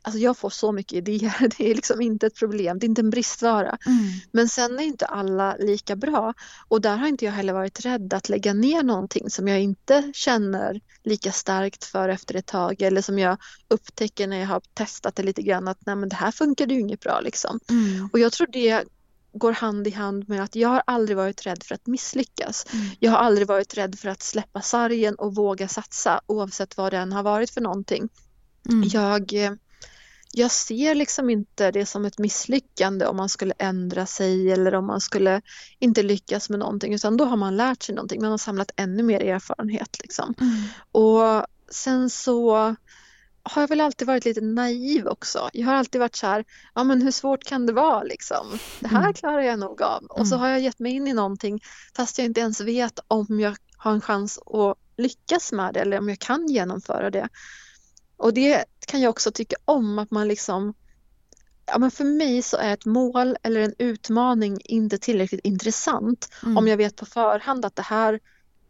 alltså jag får så mycket idéer, det är liksom inte ett problem, det är inte en bristvara. Mm. Men sen är inte alla lika bra och där har inte jag heller varit rädd att lägga ner någonting som jag inte känner lika starkt för efter ett tag eller som jag upptäcker när jag har testat det lite grann att nej men det här funkade ju inget bra liksom. Mm. Och jag tror det går hand i hand med att jag har aldrig varit rädd för att misslyckas. Mm. Jag har aldrig varit rädd för att släppa sargen och våga satsa oavsett vad det än har varit för någonting. Mm. Jag, eh, jag ser liksom inte det som ett misslyckande om man skulle ändra sig eller om man skulle inte lyckas med någonting utan då har man lärt sig någonting, man har samlat ännu mer erfarenhet. Liksom. Mm. Och sen så har jag väl alltid varit lite naiv också. Jag har alltid varit så här, ja men hur svårt kan det vara liksom? Det här mm. klarar jag nog av. Mm. Och så mm. har jag gett mig in i någonting fast jag inte ens vet om jag har en chans att lyckas med det eller om jag kan genomföra det. Och det kan jag också tycka om att man liksom Ja, men för mig så är ett mål eller en utmaning inte tillräckligt intressant mm. om jag vet på förhand att det här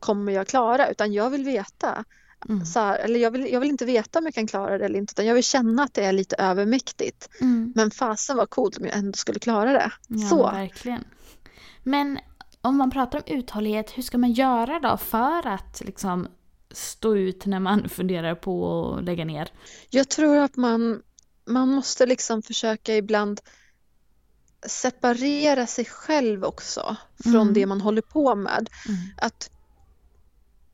kommer jag klara utan jag vill veta Mm. Så här, eller jag vill, jag vill inte veta om jag kan klara det eller inte utan jag vill känna att det är lite övermäktigt. Mm. Men fasen var coolt om jag ändå skulle klara det. Ja, så. verkligen. Men om man pratar om uthållighet, hur ska man göra då för att liksom stå ut när man funderar på att lägga ner? Jag tror att man, man måste liksom försöka ibland separera sig själv också från mm. det man håller på med. Mm. Att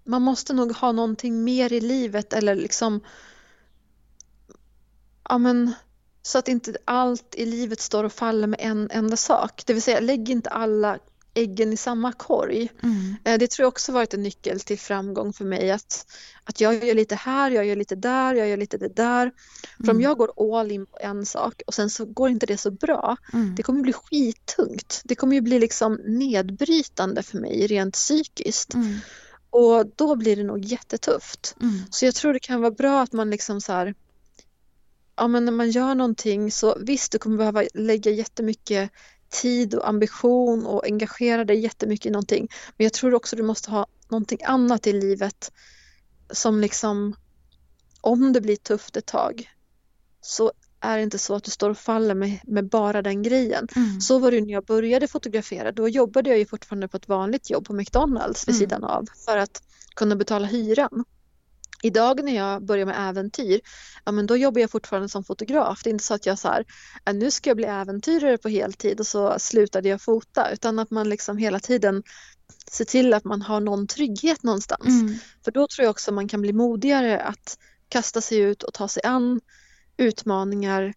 man måste nog ha någonting mer i livet eller liksom ja men så att inte allt i livet står och faller med en enda sak. Det vill säga lägg inte alla äggen i samma korg. Mm. Eh, det tror jag också varit en nyckel till framgång för mig att, att jag gör lite här, jag gör lite där, jag gör lite det där. För mm. om jag går all in på en sak och sen så går inte det så bra, mm. det kommer bli skittungt. Det kommer ju bli liksom nedbrytande för mig rent psykiskt. Mm. Och då blir det nog jättetufft. Mm. Så jag tror det kan vara bra att man liksom så här, ja men när man gör någonting så visst du kommer behöva lägga jättemycket tid och ambition och engagera dig jättemycket i någonting. Men jag tror också du måste ha någonting annat i livet som liksom, om det blir tufft ett tag så är det inte så att du står och faller med, med bara den grejen. Mm. Så var det när jag började fotografera. Då jobbade jag ju fortfarande på ett vanligt jobb på McDonalds vid mm. sidan av för att kunna betala hyran. Idag när jag börjar med äventyr, ja men då jobbar jag fortfarande som fotograf. Det är inte så att jag så här, äh, nu ska jag bli äventyrare på heltid och så slutade jag fota utan att man liksom hela tiden ser till att man har någon trygghet någonstans. Mm. För då tror jag också man kan bli modigare att kasta sig ut och ta sig an utmaningar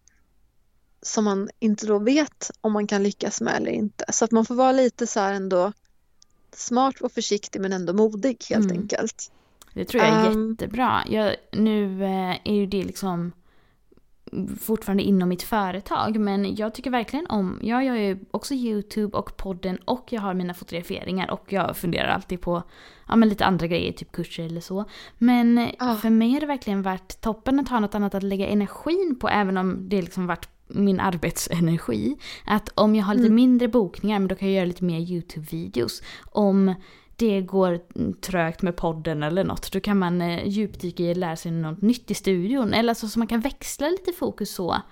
som man inte då vet om man kan lyckas med eller inte. Så att man får vara lite så här ändå smart och försiktig men ändå modig helt mm. enkelt. Det tror jag är um, jättebra. Jag, nu eh, är ju det liksom fortfarande inom mitt företag men jag tycker verkligen om, jag gör ju också YouTube och podden och jag har mina fotograferingar och jag funderar alltid på ja, men lite andra grejer, typ kurser eller så. Men ah. för mig har det verkligen varit toppen att ha något annat att lägga energin på även om det liksom varit min arbetsenergi. Att om jag har lite mm. mindre bokningar, men då kan jag göra lite mer YouTube-videos. Om det går trögt med podden eller något, då kan man eh, djupdyka i och lära sig något nytt i studion. Eller så, så man kan växla lite fokus så.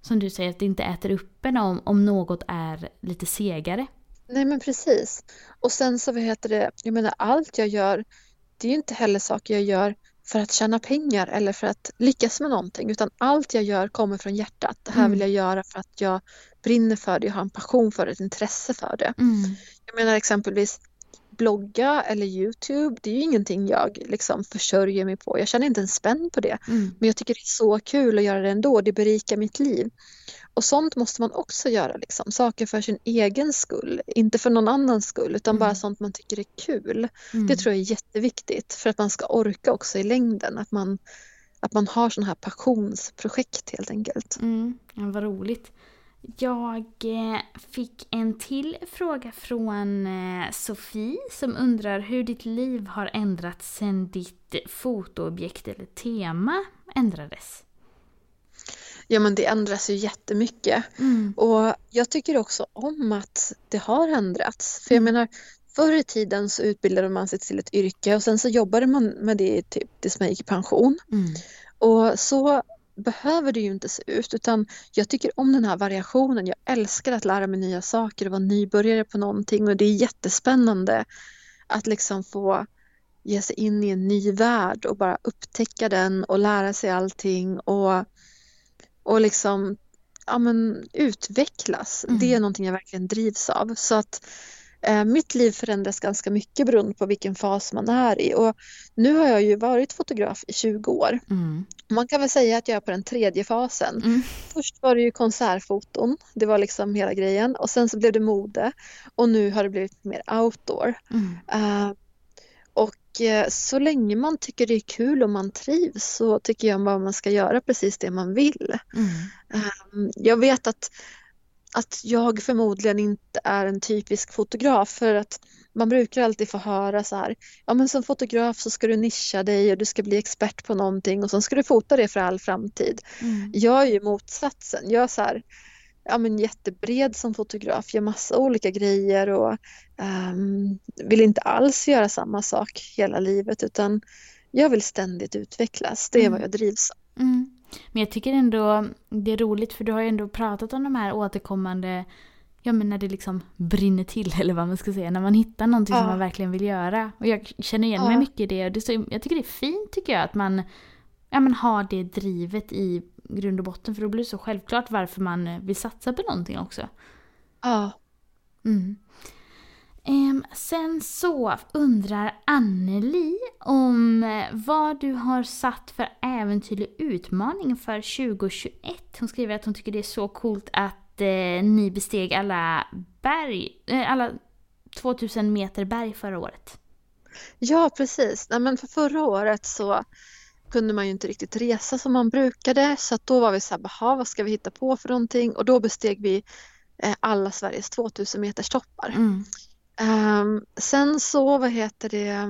Som du säger, att det inte äter upp en om, om något är lite segare. Nej men precis. Och sen så vad heter det, jag menar allt jag gör, det är ju inte heller saker jag gör för att tjäna pengar eller för att lyckas med någonting utan allt jag gör kommer från hjärtat. Det här mm. vill jag göra för att jag brinner för det, jag har en passion för det, ett intresse för det. Mm. Jag menar exempelvis blogga eller Youtube, det är ju ingenting jag liksom försörjer mig på. Jag tjänar inte en spänn på det. Mm. Men jag tycker det är så kul att göra det ändå, det berikar mitt liv. Och sånt måste man också göra, liksom. saker för sin egen skull, inte för någon annans skull utan mm. bara sånt man tycker är kul. Mm. Det tror jag är jätteviktigt för att man ska orka också i längden, att man, att man har sådana här passionsprojekt helt enkelt. Mm. Ja, vad roligt. Jag eh, fick en till fråga från eh, Sofie som undrar hur ditt liv har ändrats sedan ditt fotoobjekt eller tema ändrades. Ja men det ändras ju jättemycket. Mm. Och jag tycker också om att det har ändrats. För jag mm. menar, förr i tiden så utbildade man sig till ett yrke och sen så jobbade man med det typ tills man gick i pension. Mm. Och så behöver det ju inte se ut utan jag tycker om den här variationen. Jag älskar att lära mig nya saker och vara nybörjare på någonting och det är jättespännande att liksom få ge sig in i en ny värld och bara upptäcka den och lära sig allting och, och liksom ja, men, utvecklas. Mm. Det är någonting jag verkligen drivs av. Så att mitt liv förändras ganska mycket beroende på vilken fas man är i. Och nu har jag ju varit fotograf i 20 år. Mm. Man kan väl säga att jag är på den tredje fasen. Mm. Först var det ju konsertfoton, det var liksom hela grejen. Och sen så blev det mode och nu har det blivit mer outdoor. Uh, och eh, så länge man tycker det är kul och man trivs så tycker jag bara man ska göra precis det man vill. Mm. Jag vet att, att jag förmodligen inte är en typisk fotograf för att man brukar alltid få höra så här, ja men som fotograf så ska du nischa dig och du ska bli expert på någonting och sen ska du fota det för all framtid. Mm. Jag är ju motsatsen, jag är så här, ja, men jättebred som fotograf, gör massa olika grejer och um, vill inte alls göra samma sak hela livet utan jag vill ständigt utvecklas. Det är mm. vad jag drivs av. Mm. Men jag tycker ändå det är roligt för du har ju ändå pratat om de här återkommande Ja men när det liksom brinner till eller vad man ska säga. När man hittar någonting ja. som man verkligen vill göra. Och jag känner igen ja. mig mycket i det. det så, jag tycker det är fint tycker jag att man ja, men har det drivet i grund och botten. För då blir det så självklart varför man vill satsa på någonting också. Ja. Mm. Sen så undrar Anneli om eh, vad du har satt för äventyrlig utmaning för 2021. Hon skriver att hon tycker det är så coolt att eh, ni besteg alla berg, eh, alla 2000 meter berg förra året. Ja, precis. Nej, men för förra året så kunde man ju inte riktigt resa som man brukade så då var vi så här, vad ska vi hitta på för någonting? Och då besteg vi eh, alla Sveriges 2000 meters toppar. Mm. Um, sen så, vad heter det,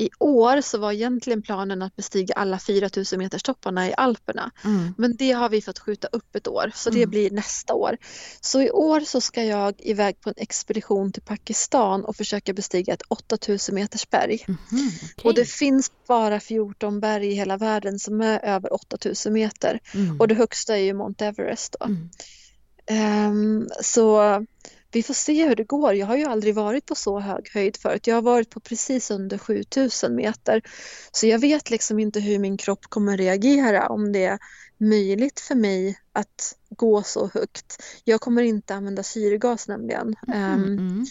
i år så var egentligen planen att bestiga alla 4000 meters topparna i Alperna. Mm. Men det har vi fått skjuta upp ett år så det mm. blir nästa år. Så i år så ska jag iväg på en expedition till Pakistan och försöka bestiga ett 8000 meters berg. Mm, okay. Och det finns bara 14 berg i hela världen som är över 8000 meter. Mm. Och det högsta är ju Mount Everest. Då. Um, så vi får se hur det går. Jag har ju aldrig varit på så hög höjd förut. Jag har varit på precis under 7000 meter. Så jag vet liksom inte hur min kropp kommer reagera om det är möjligt för mig att gå så högt. Jag kommer inte använda syrgas nämligen. Mm, um,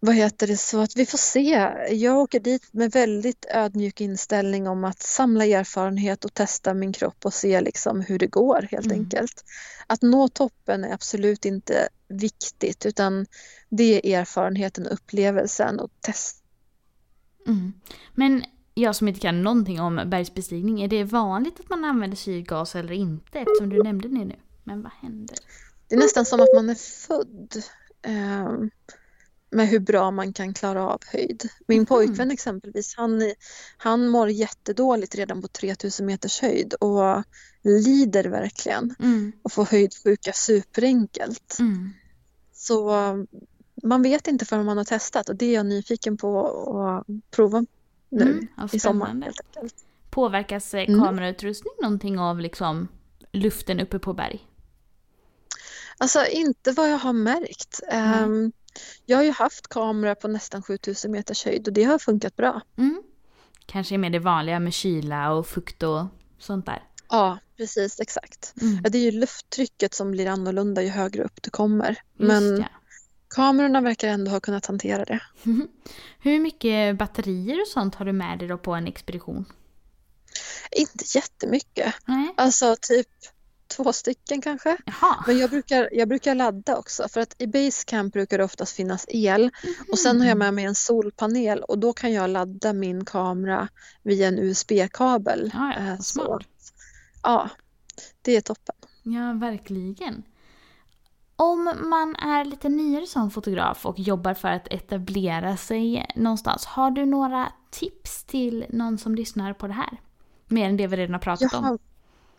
vad heter det, så att vi får se. Jag åker dit med väldigt ödmjuk inställning om att samla erfarenhet och testa min kropp och se liksom hur det går helt mm. enkelt. Att nå toppen är absolut inte viktigt utan det är erfarenheten och upplevelsen och test. Mm. Men jag som inte kan någonting om bergsbestigning, är det vanligt att man använder syrgas eller inte? Eftersom du nämnde det nu. Men vad händer? Det är nästan som att man är född. Um, med hur bra man kan klara av höjd. Min mm. pojkvän exempelvis, han, han mår jättedåligt redan på 3000 meters höjd och lider verkligen mm. och får höjdsjuka superenkelt. Mm. Så man vet inte förrän man har testat och det är jag nyfiken på att prova nu mm, i sommar. Påverkas eh, mm. kamerautrustning någonting av liksom luften uppe på berg? Alltså inte vad jag har märkt. Um, jag har ju haft kamera på nästan 7000 meters höjd och det har funkat bra. Mm. Kanske med det vanliga med kyla och fukt och sånt där. Ja, precis exakt. Mm. Ja, det är ju lufttrycket som blir annorlunda ju högre upp du kommer. Men ja. kamerorna verkar ändå ha kunnat hantera det. Hur mycket batterier och sånt har du med dig då på en expedition? Inte jättemycket. Nej. Alltså typ två stycken kanske. Jaha. Men jag brukar, jag brukar ladda också för att i Basecamp brukar det oftast finnas el mm. och sen har jag med mig en solpanel och då kan jag ladda min kamera via en USB-kabel. Ja, ja. Eh, så, ja, det är toppen. Ja, verkligen. Om man är lite nyare som fotograf och jobbar för att etablera sig någonstans, har du några tips till någon som lyssnar på det här? Mer än det vi redan har pratat jag har, om.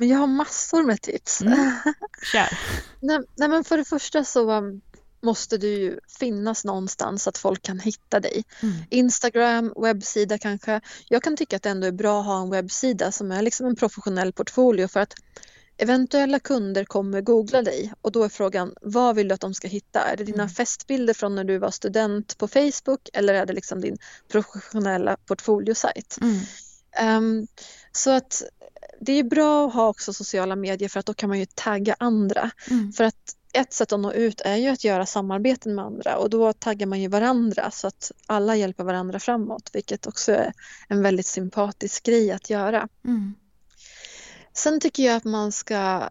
Men jag har massor med tips. Mm. Kör. nej, nej, men för det första så um, måste du ju finnas någonstans så att folk kan hitta dig. Mm. Instagram, webbsida kanske. Jag kan tycka att det ändå är bra att ha en webbsida som är liksom en professionell portfolio för att eventuella kunder kommer googla dig och då är frågan vad vill du att de ska hitta? Är det dina Mm. festbilder från när du var student på Facebook eller är det liksom din professionella portfoliosajt? Mm. Ehm, så att det är bra att ha också sociala medier för att då kan man ju tagga andra. Mm. För att ett sätt att nå ut är ju att göra samarbeten med andra och då taggar man ju varandra så att alla hjälper varandra framåt vilket också är en väldigt sympatisk grej att göra. Mm. Sen tycker jag att man ska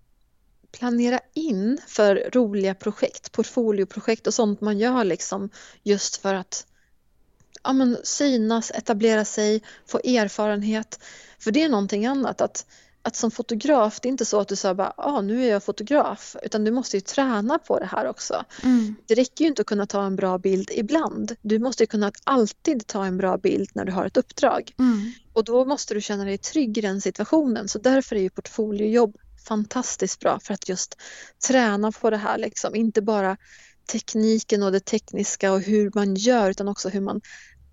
planera in för roliga projekt, portfolioprojekt och sånt man gör liksom just för att ja, men synas, etablera sig, få erfarenhet. För det är någonting annat att, att som fotograf, det är inte så att du säger bara ah, nu är jag fotograf, utan du måste ju träna på det här också. Mm. Det räcker ju inte att kunna ta en bra bild ibland. Du måste kunna alltid ta en bra bild när du har ett uppdrag. Mm. Och då måste du känna dig trygg i den situationen. Så därför är ju portfoliojobb fantastiskt bra för att just träna på det här. Liksom. Inte bara tekniken och det tekniska och hur man gör utan också hur man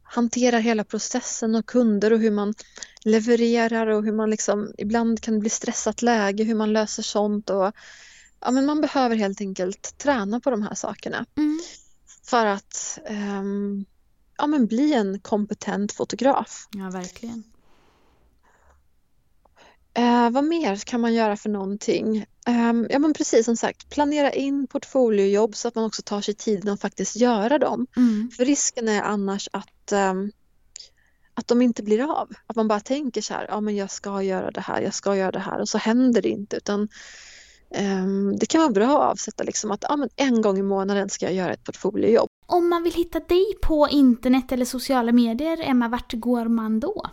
hanterar hela processen och kunder och hur man levererar och hur man liksom ibland kan det bli stressat läge, hur man löser sånt. Och, ja, men man behöver helt enkelt träna på de här sakerna Mm. för att ehm, ja, men bli en kompetent fotograf. Ja, verkligen. Eh, vad mer kan man göra för någonting? Ehm, ja men precis som sagt, planera in portfoliojobb så att man också tar sig tiden att faktiskt göra dem. Mm. För risken är annars att, ehm, att de inte blir av. Att man bara tänker så här, ja men jag ska göra det här, jag ska göra det här och så händer det inte. Utan, ehm, det kan vara bra att avsätta liksom att ja, men en gång i månaden ska jag göra ett portfoliojobb. Om man vill hitta dig på internet eller sociala medier, Emma, vart går man då?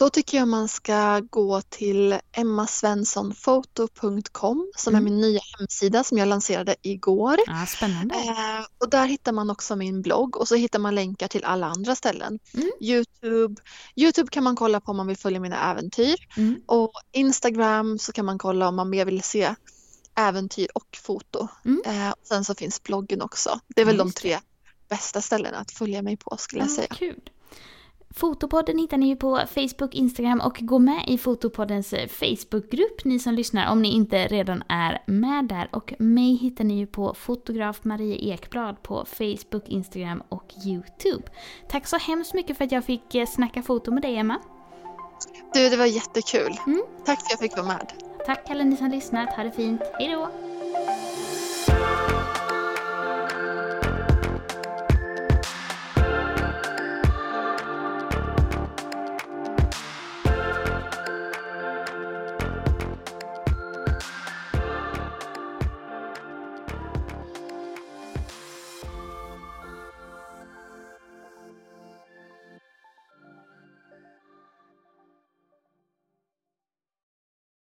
Då tycker jag man ska gå till emmasvenssonfoto.com som är Mm. min nya hemsida som jag lanserade igår. Ja, spännande. Eh, och där hittar man också min blogg och så hittar man länkar till alla andra ställen. Mm. Youtube. Youtube kan man kolla på om man vill följa mina äventyr Mm. och Instagram så kan man kolla om man mer vill se äventyr och foto. Mm. Eh, och sen så finns bloggen också. Det är väl de tre bästa ställena att följa mig på skulle jag Ja, säga. kul. Fotopodden hittar ni ju på Facebook, Instagram och gå med i Fotopoddens eh, Facebookgrupp ni som lyssnar om ni inte redan är med där. Och mig hittar ni ju på fotograf Marie Ekblad på Facebook, Instagram och Youtube. Tack så hemskt mycket för att jag fick eh, snacka foto med dig Emma. Du, det var jättekul. Mm. Tack för att jag fick vara med. Tack alla ni som lyssnat, ha det fint, hejdå!